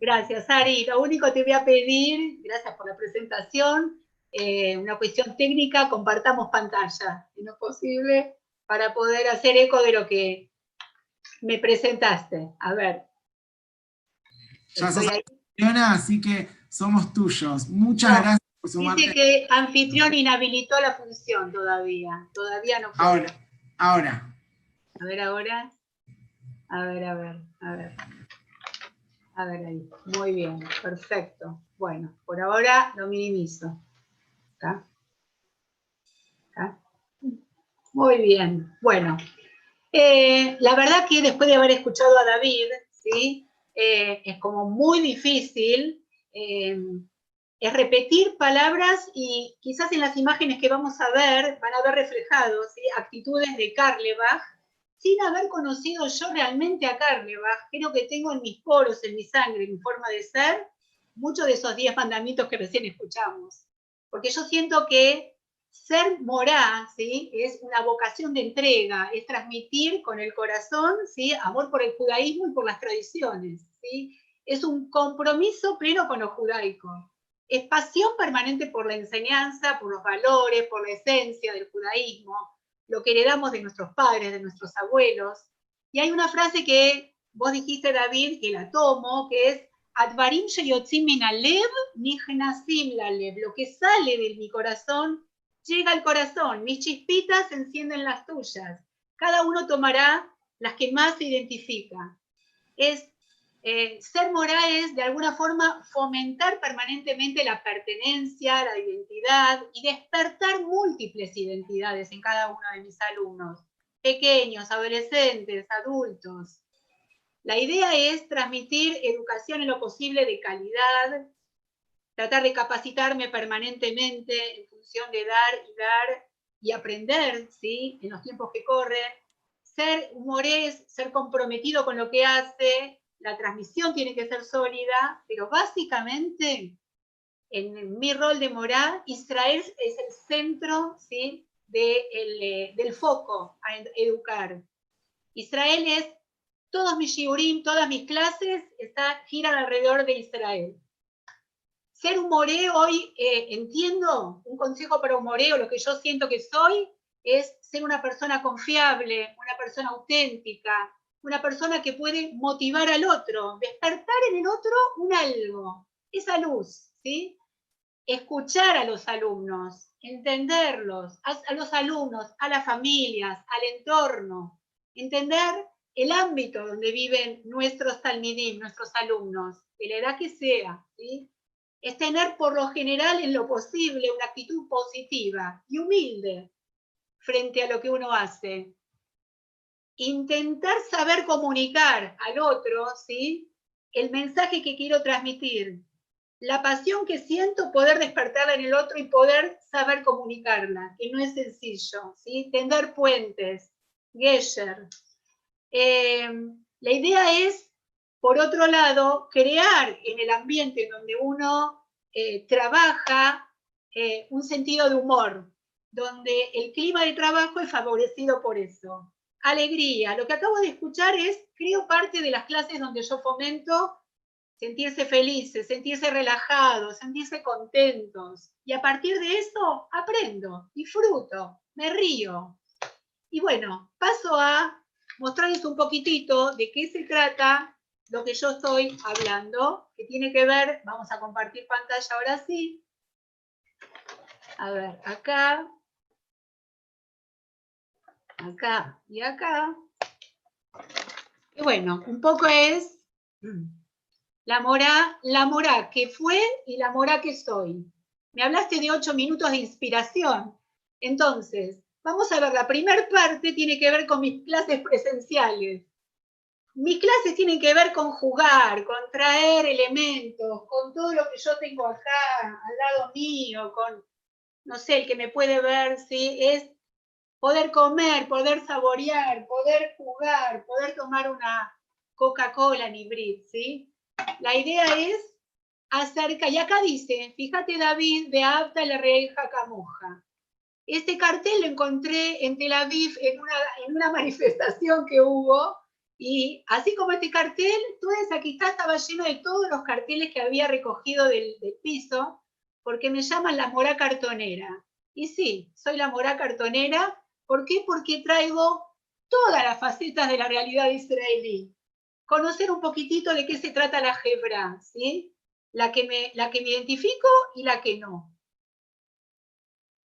Gracias, Ari. Lo único que te voy a pedir, gracias por la presentación, eh, una cuestión técnica, compartamos pantalla, si no es posible, para poder hacer eco de lo que me presentaste. A ver. Ya sos anfitriona, así que somos tuyos. Muchas gracias por sumarte. Dice que anfitrión inhabilitó la función todavía. Todavía no. Ahora, ahora. A ver, ahora. A ver, a ver, a ver. A ver ahí. Muy bien, perfecto. Bueno, por ahora lo minimizo. Muy bien. Bueno, eh, la verdad que después de haber escuchado a David, ¿sí? Eh, es como muy difícil eh, es repetir palabras y quizás en las imágenes que vamos a ver van a ver reflejados actitudes de Karlebach sin haber conocido yo realmente a Karlebach. Creo que tengo en mis poros, en mi sangre, en mi forma de ser, muchos de esos diez mandamientos que recién escuchamos. Porque yo siento que ser morá, ¿sí? Es una vocación de entrega, es transmitir con el corazón, ¿sí? Amor por el judaísmo y por las tradiciones, ¿sí? Es un compromiso pleno con lo judaico. Es pasión permanente por la enseñanza, por los valores, por la esencia del judaísmo, lo que heredamos de nuestros padres, de nuestros abuelos. Y hay una frase que vos dijiste, David, que la tomo, que es Advarim Lo que sale de mi corazón llega al corazón, mis chispitas encienden las tuyas. Cada uno tomará las que más se identifica. Es, eh, ser moral es, de alguna forma, fomentar permanentemente la pertenencia, la identidad y despertar múltiples identidades en cada uno de mis alumnos, pequeños, adolescentes, adultos. La idea es transmitir educación en lo posible de calidad, tratar de capacitarme permanentemente en función de dar y dar y aprender, ¿sí? En los tiempos que corren. Ser humorés, ser comprometido con lo que hace, la transmisión tiene que ser sólida, pero básicamente, en mi rol de moral, Israel es el centro, ¿sí? Eh, del foco a educar. Israel es, todos mis shiurim, todas mis clases, está, giran alrededor de Israel. Ser un moreo hoy, eh, entiendo, un consejo para un moreo, lo que yo siento que soy, es ser una persona confiable, una persona auténtica, una persona que puede motivar al otro, despertar en el otro un algo, esa luz, ¿sí? Escuchar a los alumnos, entenderlos, a, los alumnos, a las familias, al entorno, entender el ámbito donde viven nuestros talmidim, nuestros alumnos, de la edad que sea, ¿sí? es tener por lo general en lo posible una actitud positiva y humilde frente a lo que uno hace. Intentar saber comunicar al otro, ¿sí? El mensaje que quiero transmitir, la pasión que siento, poder despertarla en el otro y poder saber comunicarla, que no es sencillo, ¿sí? Tender puentes, Gesher. Eh, la idea es por otro lado, crear en el ambiente en donde uno eh, trabaja eh, un sentido de humor, donde el clima de trabajo es favorecido por eso. Alegría. Lo que acabo de escuchar es, creo, parte de las clases donde yo fomento sentirse felices, sentirse relajados, sentirse contentos. Y a partir de eso aprendo, disfruto, me río. Y bueno, paso a mostrarles un poquitito de qué se trata lo que yo estoy hablando, que tiene que ver, vamos a compartir pantalla ahora sí. A ver, acá, acá y acá. Y bueno, un poco es la mora, la mora que fue y la mora que soy. Me hablaste de ocho minutos de inspiración. Entonces, vamos a ver, la primera parte tiene que ver con mis clases presenciales. Mis clases tienen que ver con jugar, con traer elementos, con todo lo que yo tengo acá al lado mío, con, no sé, el que me puede ver, ¿sí? Es poder comer, poder saborear, poder jugar, poder tomar una Coca-Cola en hibrid, ¿sí? La idea es acerca, y acá dice, fíjate David, de Apta la reja camoja. Este cartel lo encontré en Tel Aviv en una, en una manifestación que hubo, Y así como este cartel, toda esa quizá estaba lleno de todos los carteles que había recogido del, piso, porque me llaman la mora cartonera. Y sí, soy la mora cartonera. ¿Por qué? Porque traigo todas las facetas de la realidad israelí. Conocer un poquitito de qué se trata la Hebra, ¿sí? La que, me, la que me identifico y la que no.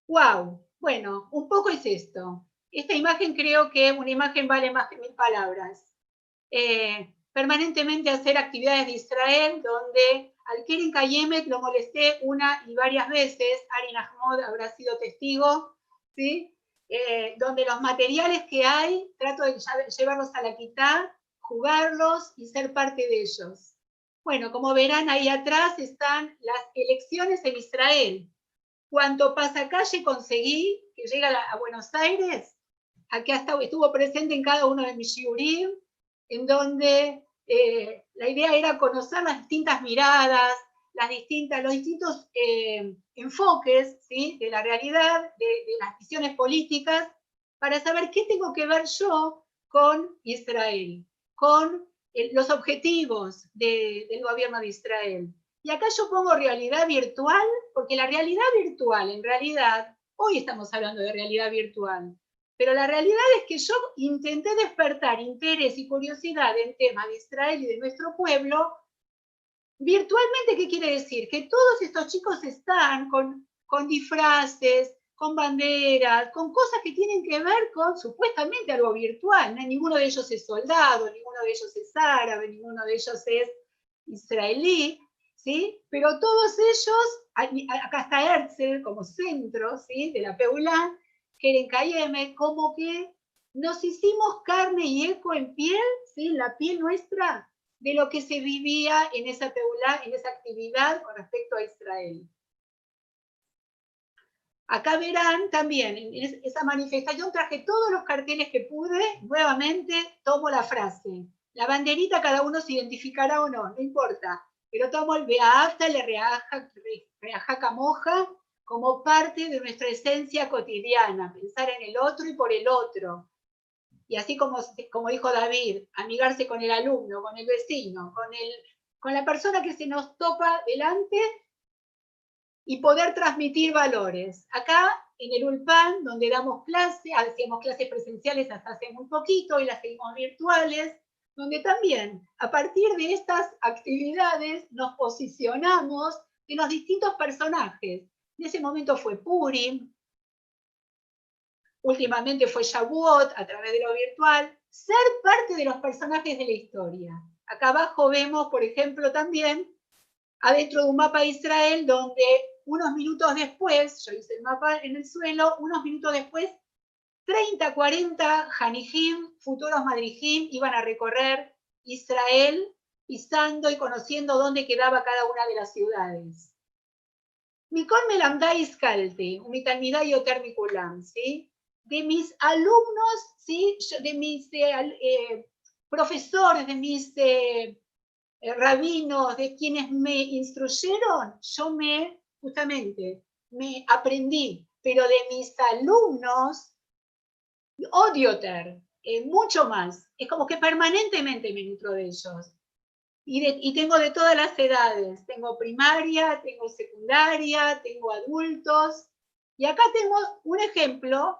¡Wow! Bueno, un poco es esto. Esta imagen creo que una imagen vale más que mil palabras. Eh, permanentemente hacer actividades de Israel, donde al Keren Kayemet lo molesté una y varias veces, Arin Ahmad habrá sido testigo, ¿sí? Eh, donde los materiales que hay, trato de llevarlos a la quitá, jugarlos y ser parte de ellos. Bueno, como verán ahí atrás están las elecciones en Israel. Cuanto pasacalle conseguí, que llega a Buenos Aires, aquí hasta estuvo presente en cada uno de mis shiurim, en donde eh, la idea era conocer las distintas miradas, las distintas, los distintos eh, enfoques ¿sí? de la realidad, de, las visiones políticas, para saber qué tengo que ver yo con Israel, con los objetivos del gobierno de Israel. Y acá yo pongo realidad virtual, porque la realidad virtual, en realidad, hoy estamos hablando de realidad virtual, pero la realidad es que yo intenté despertar interés y curiosidad en temas de Israel y de nuestro pueblo. Virtualmente, ¿qué quiere decir? Que todos estos chicos están con, con disfraces, con banderas, con cosas que tienen que ver con supuestamente algo virtual. Ninguno de ellos es soldado, ninguno de ellos es árabe, ninguno de ellos es israelí, ¿sí? Pero todos ellos, acá está Herzl como centro ¿sí? de la Peulán, Keren como que nos hicimos carne y eco en piel, ¿sí? la piel nuestra, de lo que se vivía en esa en esa actividad con respecto a Israel. Acá verán también, en esa manifestación traje todos los carteles que pude, nuevamente tomo la frase. La banderita cada uno se identificará o no, no importa, pero tomo el Beafta, le reajaca moja, como parte de nuestra esencia cotidiana, pensar en el otro y por el otro. Y así como, como dijo David, amigarse con el alumno, con el vecino, con, el, con la persona que se nos topa delante y poder transmitir valores. Acá en el ULPAN, donde damos clases, hacíamos clases presenciales hasta hace muy poquito y las seguimos virtuales, donde también a partir de estas actividades nos posicionamos en los distintos personajes, en ese momento fue Purim, últimamente fue Shavuot a través de lo virtual, ser parte de los personajes de la historia. Acá abajo vemos, por ejemplo, también adentro de un mapa de Israel donde unos minutos después, yo hice el mapa en el suelo, unos minutos después, 30, 40 Hanijim, futuros Madrijim, iban a recorrer Israel pisando y conociendo dónde quedaba cada una de las ciudades. Mikon melamdais kalte, umitalmidayo termiculam, ¿sí? De mis alumnos, ¿sí? De mis eh, eh, profesores, de mis eh, rabinos, de quienes me instruyeron, yo me, justamente, me aprendí, pero de mis alumnos, odioter, mucho más. Es como que permanentemente me nutro de ellos. Y, tengo de todas las edades. Tengo primaria, tengo secundaria, tengo adultos. Y acá tengo un ejemplo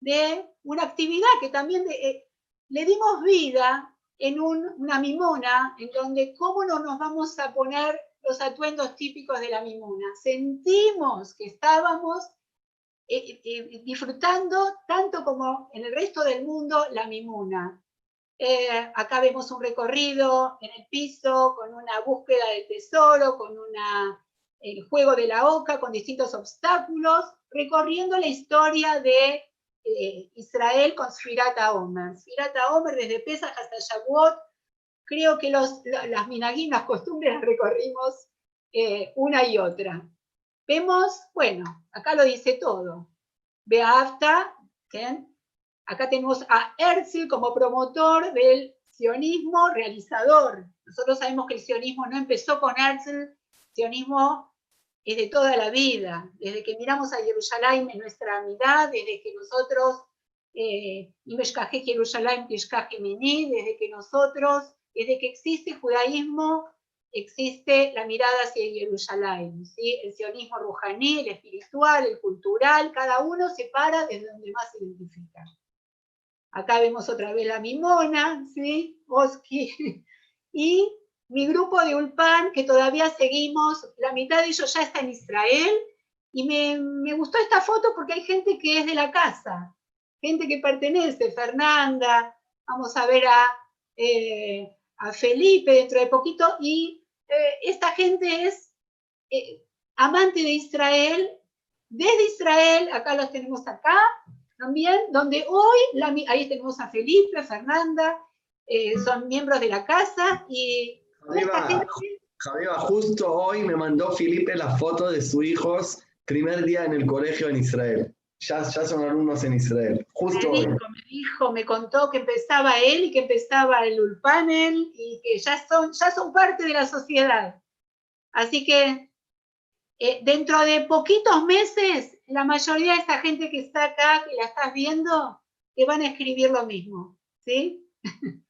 de una actividad que también eh, le dimos vida en una mimona, en donde cómo no nos vamos a poner los atuendos típicos de la mimona. Sentimos que estábamos eh, eh, disfrutando tanto como en el resto del mundo la mimona. Eh, acá vemos un recorrido en el piso con una búsqueda del tesoro, con una, el juego de la oca, con distintos obstáculos, recorriendo la historia de eh, Israel con Sfirata Omer. Sfirata Omer desde Pesach hasta Shavuot, creo que las minagim, las costumbres las recorrimos eh, una y otra. Vemos, bueno, acá lo dice todo. Beafta, ¿quién? Acá tenemos a Herzl como promotor del sionismo realizador. Nosotros sabemos que el sionismo no empezó con Herzl, el sionismo es de toda la vida, desde que miramos a Jerusalén en nuestra amistad, desde que nosotros eh, desde que nosotros, desde que existe judaísmo, existe la mirada hacia Jerusalén, ¿sí? el sionismo rujaní, el espiritual, el cultural, cada uno se para desde donde más se identifica. Acá vemos otra vez la mimona, ¿sí? Oski. Y mi grupo de Ulpan, que todavía seguimos, la mitad de ellos ya está en Israel, y me, gustó esta foto porque hay gente que es de la casa, gente que pertenece, Fernanda, vamos a ver a, eh, a Felipe dentro de poquito, y eh, esta gente es eh, amante de Israel, desde Israel, acá los tenemos acá, también, donde hoy, ahí tenemos a Felipe, Fernanda, son miembros de la casa, y Javier, justo hoy me mandó Felipe la foto de sus hijos primer día en el colegio en Israel. Ya, ya son alumnos en Israel. Justo me dijo, me dijo, me contó que empezaba él y que empezaba el Ulpanel y que ya son, ya son parte de la sociedad. Así que eh, dentro de poquitos meses, la mayoría de esta gente que está acá, que la estás viendo, que van a escribir lo mismo. ¿Sí?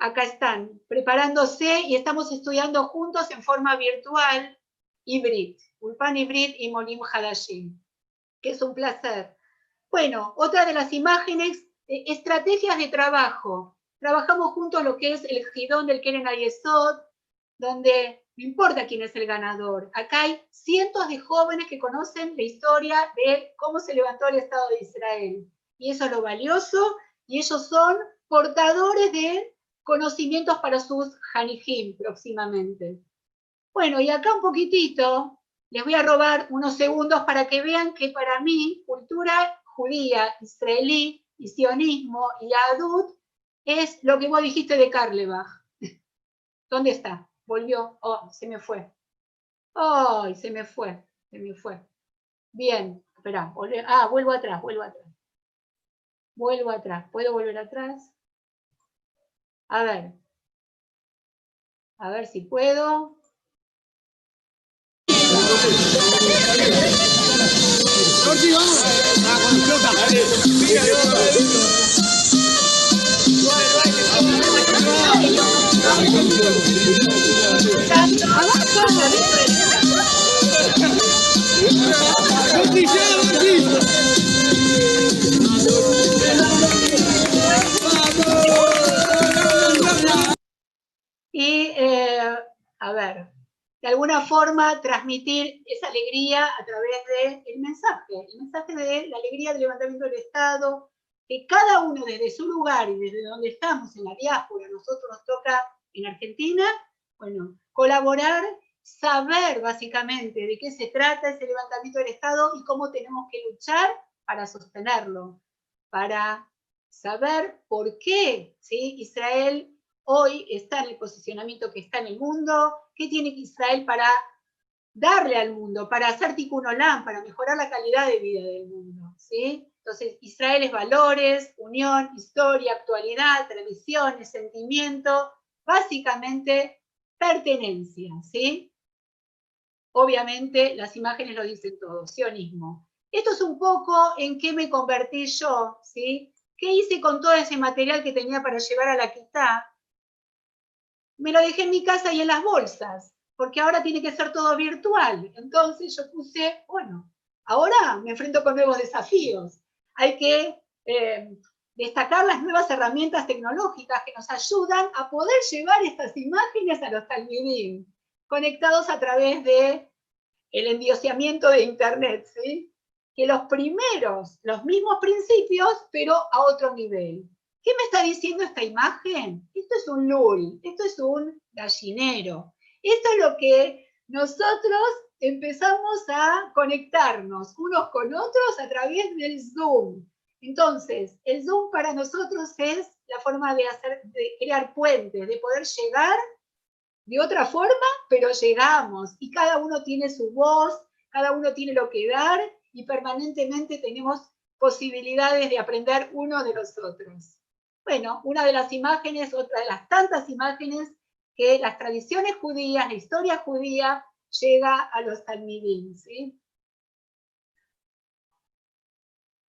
acá están, preparándose y estamos estudiando juntos en forma virtual, híbrida. Ulpan Ibrid y Molim Hadashim, que es un placer. Bueno, otra de las imágenes, eh, estrategias de trabajo. Trabajamos juntos lo que es el Gidón del Keren Ayesod, donde no importa quién es el ganador. Acá hay cientos de jóvenes que conocen la historia de cómo se levantó el Estado de Israel. Y eso es lo valioso, y ellos son portadores de conocimientos para sus Hanijim próximamente. Bueno, y acá un poquitito, les voy a robar unos segundos para que vean que para mí, cultura judía, israelí, y sionismo y adut es lo que vos dijiste de Karlebach. ¿Dónde está? Volvió. Oh, se me fue. ¡Ay, se me fue! Se me fue. Bien, espera. Ah, vuelvo atrás, vuelvo atrás. Vuelvo atrás. ¿Puedo volver atrás? A ver. A ver si puedo. Y, eh, a ver, de alguna forma transmitir esa alegría a través del mensaje, el mensaje de la alegría del levantamiento del Estado, que cada uno desde su lugar y desde donde estamos en la diáspora, nosotros nos toca en Argentina, bueno, colaborar, saber básicamente de qué se trata ese levantamiento del Estado y cómo tenemos que luchar para sostenerlo, para saber por qué ¿sí? Israel hoy está en el posicionamiento que está en el mundo, qué tiene Israel para darle al mundo, para hacer tikkun olam, para mejorar la calidad de vida del mundo. ¿sí? Entonces, Israel es valores, unión, historia, actualidad, tradiciones, sentimiento, básicamente pertenencia. ¿sí? Obviamente, las imágenes lo dicen todo, sionismo. Esto es un poco en qué me convertí yo, ¿sí? ¿Qué hice con todo ese material que tenía para llevar a la quitá? Me lo dejé en mi casa y en las bolsas, porque ahora tiene que ser todo virtual. Entonces yo puse, bueno, ahora me enfrento con nuevos desafíos. Hay que eh, destacar las nuevas herramientas tecnológicas que nos ayudan a poder llevar estas imágenes a los talmidim, conectados a través de el endiosamiento de Internet, ¿sí? Que los primeros, los mismos principios, pero a otro nivel. ¿Qué me está diciendo esta imagen? Esto es un lul, esto es un gallinero. Esto es lo que nosotros empezamos a conectarnos unos con otros a través del Zoom. Entonces, el Zoom para nosotros es la forma de, hacer, de crear puentes, de poder llegar de otra forma, pero llegamos. Y cada uno tiene su voz, cada uno tiene lo que dar y permanentemente tenemos posibilidades de aprender uno de los otros. Bueno, una de las imágenes, otra de las tantas imágenes que las tradiciones judías, la historia judía, llega a los talmidim, ¿sí?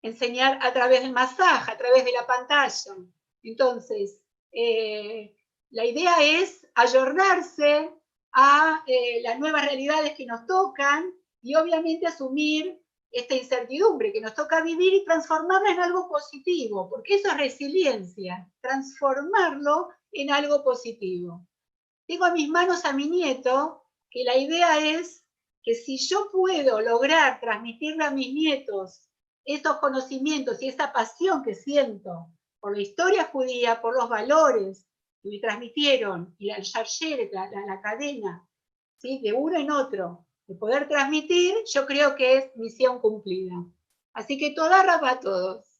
enseñar a través del masaje, a través de la pantalla. Entonces, eh, la idea es ayornarse a eh, las nuevas realidades que nos tocan y obviamente asumir esta incertidumbre que nos toca vivir y transformarla en algo positivo, porque eso es resiliencia, transformarlo en algo positivo. Tengo a mis manos a mi nieto, que la idea es que si yo puedo lograr transmitirle a mis nietos estos conocimientos y esa pasión que siento por la historia judía, por los valores que me transmitieron, y la, la, la cadena, ¿sí? de uno en otro, de poder transmitir, yo creo que es misión cumplida. Así que toda rapa a todos.